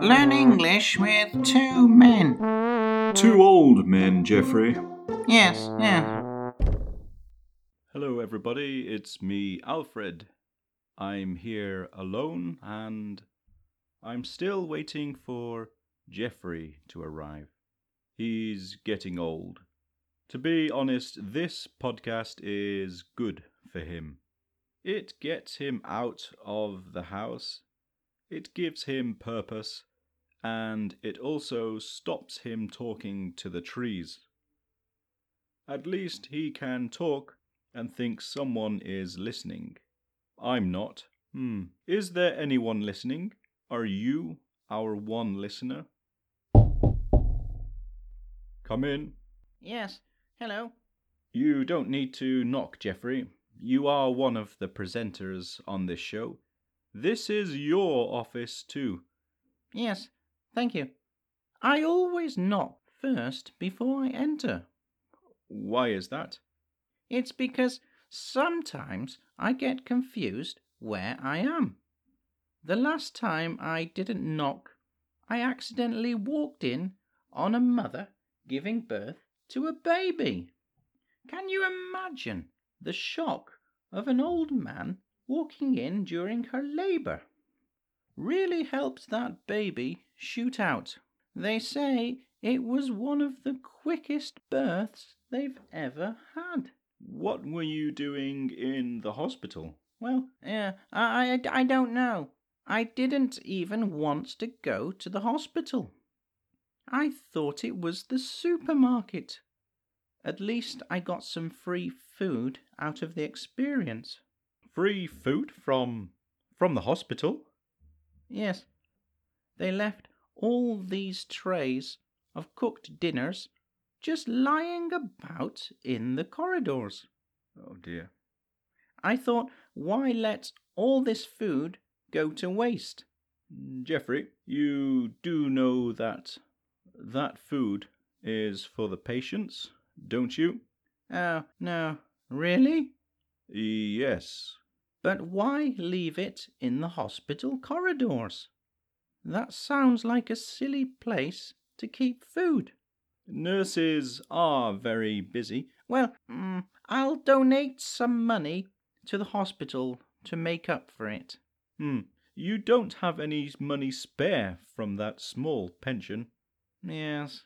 Learn English with two men. Two old men, Geoffrey. Yes, yes. Hello, everybody. It's me, Alfred. I'm here alone and I'm still waiting for Geoffrey to arrive. He's getting old. To be honest, this podcast is good for him. It gets him out of the house, it gives him purpose, and it also stops him talking to the trees. At least he can talk and think someone is listening. I'm not. Hmm. Is there anyone listening? Are you our one listener? Come in. Yes. Hello. You don't need to knock, Geoffrey. You are one of the presenters on this show. This is your office, too. Yes. Thank you. I always knock first before I enter. Why is that? It's because sometimes I get confused where I am. The last time I didn't knock, I accidentally walked in on a mother giving birth to a baby. Can you imagine the shock of an old man walking in during her labour? Really helped that baby shoot out. They say it was one of the quickest births they've ever had. What were you doing in the hospital? Well, yeah, I, I, I don't know. I didn't even want to go to the hospital. I thought it was the supermarket. At least I got some free food out of the experience. Free food from from the hospital? Yes. They left all these trays of cooked dinners just lying about in the corridors. Oh dear. I thought, why let all this food go to waste? Geoffrey, you do know that that food is for the patients, don't you? Oh, no. Really? Yes. But why leave it in the hospital corridors? That sounds like a silly place to keep food. Nurses are very busy. Well, mm, I'll donate some money to the hospital to make up for it. Hmm. You don't have any money spare from that small pension. Yes,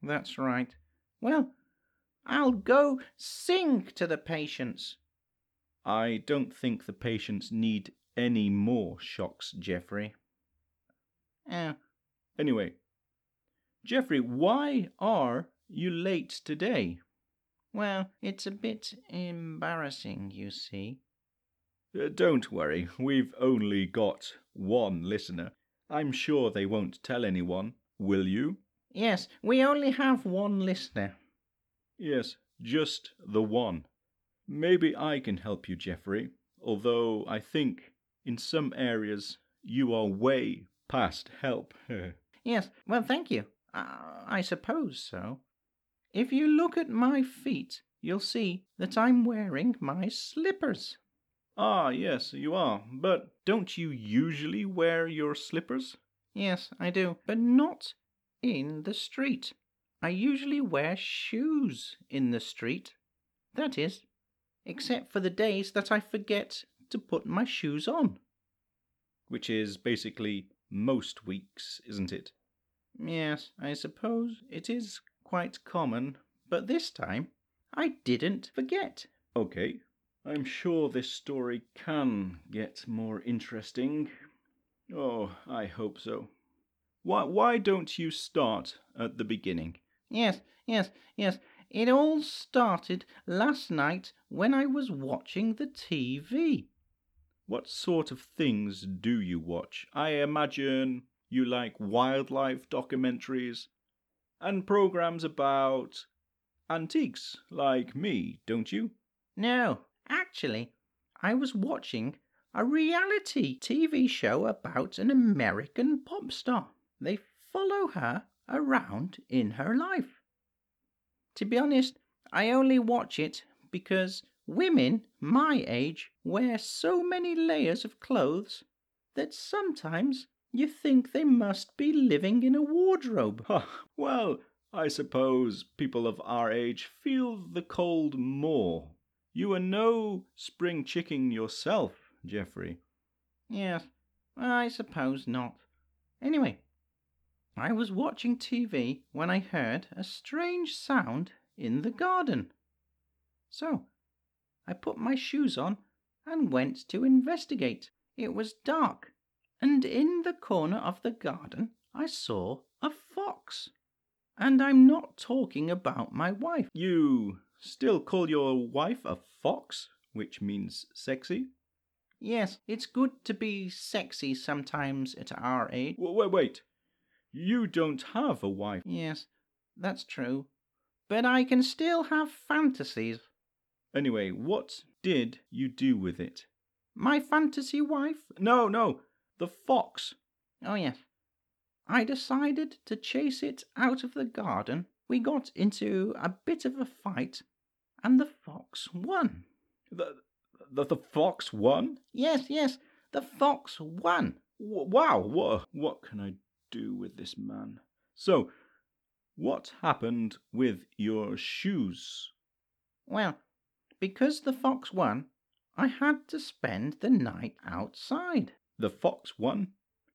that's right. Well, I'll go sing to the patients. I don't think the patients need any more shocks, Geoffrey. Oh, Anyway, Geoffrey, why are you late today? well, it's a bit embarrassing, you see. Uh, don't worry, we've only got one listener. I'm sure they won't tell anyone, will you? Yes, we only have one listener. Yes, just the one. Maybe I can help you, Geoffrey, although I think in some areas you are way past help. Yes, well, thank you. Uh, I suppose so. If you look at my feet, you'll see that I'm wearing my slippers. ah, yes, you are, but don't you usually wear your slippers? Yes, I do, but not in the street. I usually wear shoes in the street. That is, except for the days that I forget to put my shoes on. Which is basically most weeks, isn't it? Yes, I suppose it is quite common, but this time I didn't forget. Okay, I'm sure this story can get more interesting. Oh, I hope so. Why, why don't you start at the beginning? Yes, yes, yes. It all started last night when I was watching the TV. What sort of things do you watch? I imagine you like wildlife documentaries and programs about antiques, like me, don't you? No, actually, I was watching a reality TV show about an American pop star. They follow her around in her life. To be honest, I only watch it because women my age wear so many layers of clothes that sometimes You think they must be living in a wardrobe. Well, I suppose people of our age feel the cold more. You are no spring chicken yourself, Geoffrey. Yes, I suppose not. Anyway, I was watching TV when I heard a strange sound in the garden. So I put my shoes on and went to investigate. It was dark, and in the corner of the garden I saw a fox. And I'm not talking about my wife. You still call your wife a fox, which means sexy? Yes, it's good to be sexy sometimes at our age. Wait, wait. You don't have a wife. Yes, that's true. But I can still have fantasies. Anyway, what did you do with it? My fantasy wife? No, no, the fox. Oh, yes. I decided to chase it out of the garden. We got into a bit of a fight, and the fox won. The, the, the fox won? Yes, yes, the fox won. W- wow, what, what can I do with this man? So, what happened with your shoes? Well, because the fox won, I had to spend the night outside. The fox won?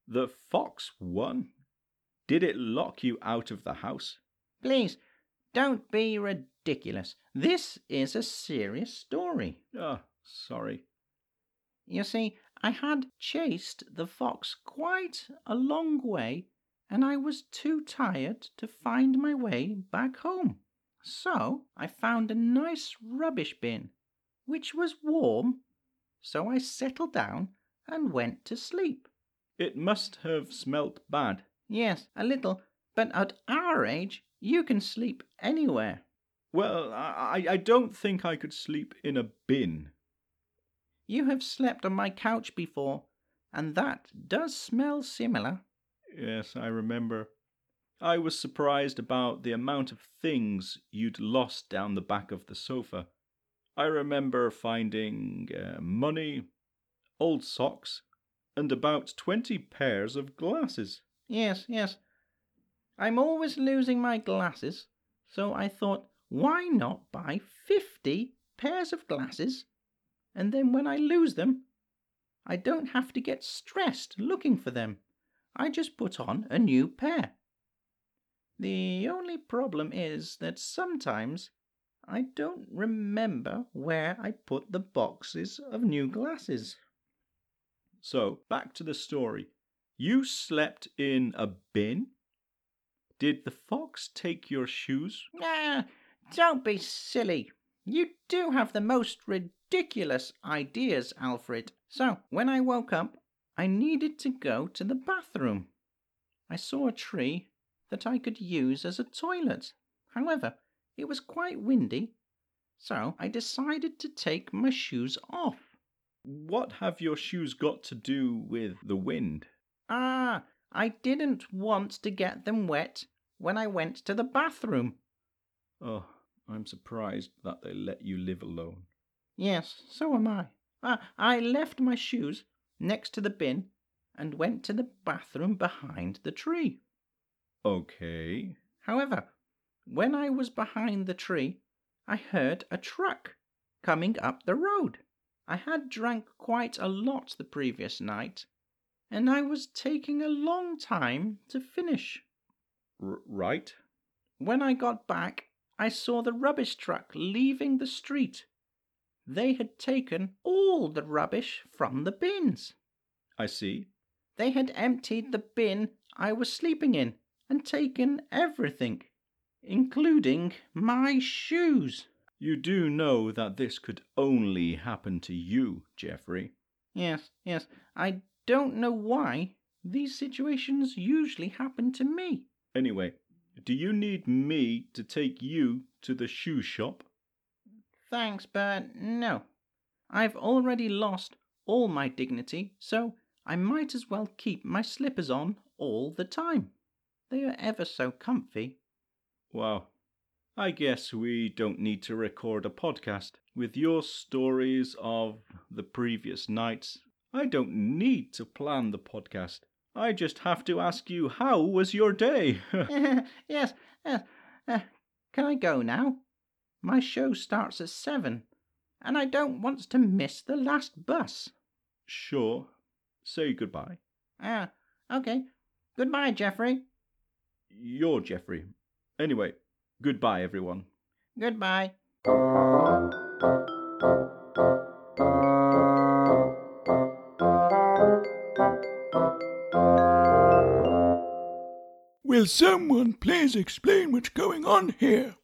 The fox won? Did it lock you out of the house? Please, don't be ridiculous. This is a serious story. Ah, oh, sorry. You see, I had chased the fox quite a long way, and I was too tired to find my way back home. So I found a nice rubbish bin, which was warm, so I settled down and went to sleep. It must have smelt bad. Yes, a little, but at our age, you can sleep anywhere. Well, I, I don't think I could sleep in a bin. You have slept on my couch before, and that does smell similar. Yes, I remember. I was surprised about the amount of things you'd lost down the back of the sofa. I remember finding uh, money, old socks, and about twenty pairs of glasses. Yes, yes. I'm always losing my glasses, so I thought, why not buy fifty pairs of glasses? And then when I lose them, I don't have to get stressed looking for them. I just put on a new pair. The only problem is that sometimes I don't remember where I put the boxes of new glasses. So, back to the story. You slept in a bin? Did the fox take your shoes? Ah, don't be silly. You do have the most ridiculous ideas, Alfred. So, when I woke up, I needed to go to the bathroom. I saw a tree that I could use as a toilet. However, it was quite windy, so I decided to take my shoes off. What have your shoes got to do with the wind? Ah, I didn't want to get them wet when I went to the bathroom. Oh, I'm surprised that they let you live alone. Yes, so am I. Ah, I left my shoes next to the bin and went to the bathroom behind the tree. Okay. However, when I was behind the tree, I heard a truck coming up the road. I had drank quite a lot the previous night, and I was taking a long time to finish. R- right. When I got back, I saw the rubbish truck leaving the street. They had taken all the rubbish from the bins. I see. They had emptied the bin I was sleeping in and taken everything, including my shoes. You do know that this could only happen to you, Geoffrey. Yes, yes. I don't know why these situations usually happen to me. Anyway, do you need me to take you to the shoe shop? Thanks, but no. I've already lost all my dignity, so I might as well keep my slippers on all the time. They are ever so comfy. Wow. I guess we don't need to record a podcast. With your stories of the previous nights, I don't need to plan the podcast. I just have to ask you, how was your day? yes, yes. Uh, can I go now? My show starts at seven, and I don't want to miss the last bus. sure. Say goodbye. Ah, okay. Goodbye, Geoffrey. You're Geoffrey. Anyway, goodbye, everyone. Goodbye. Will someone please explain what's going on here?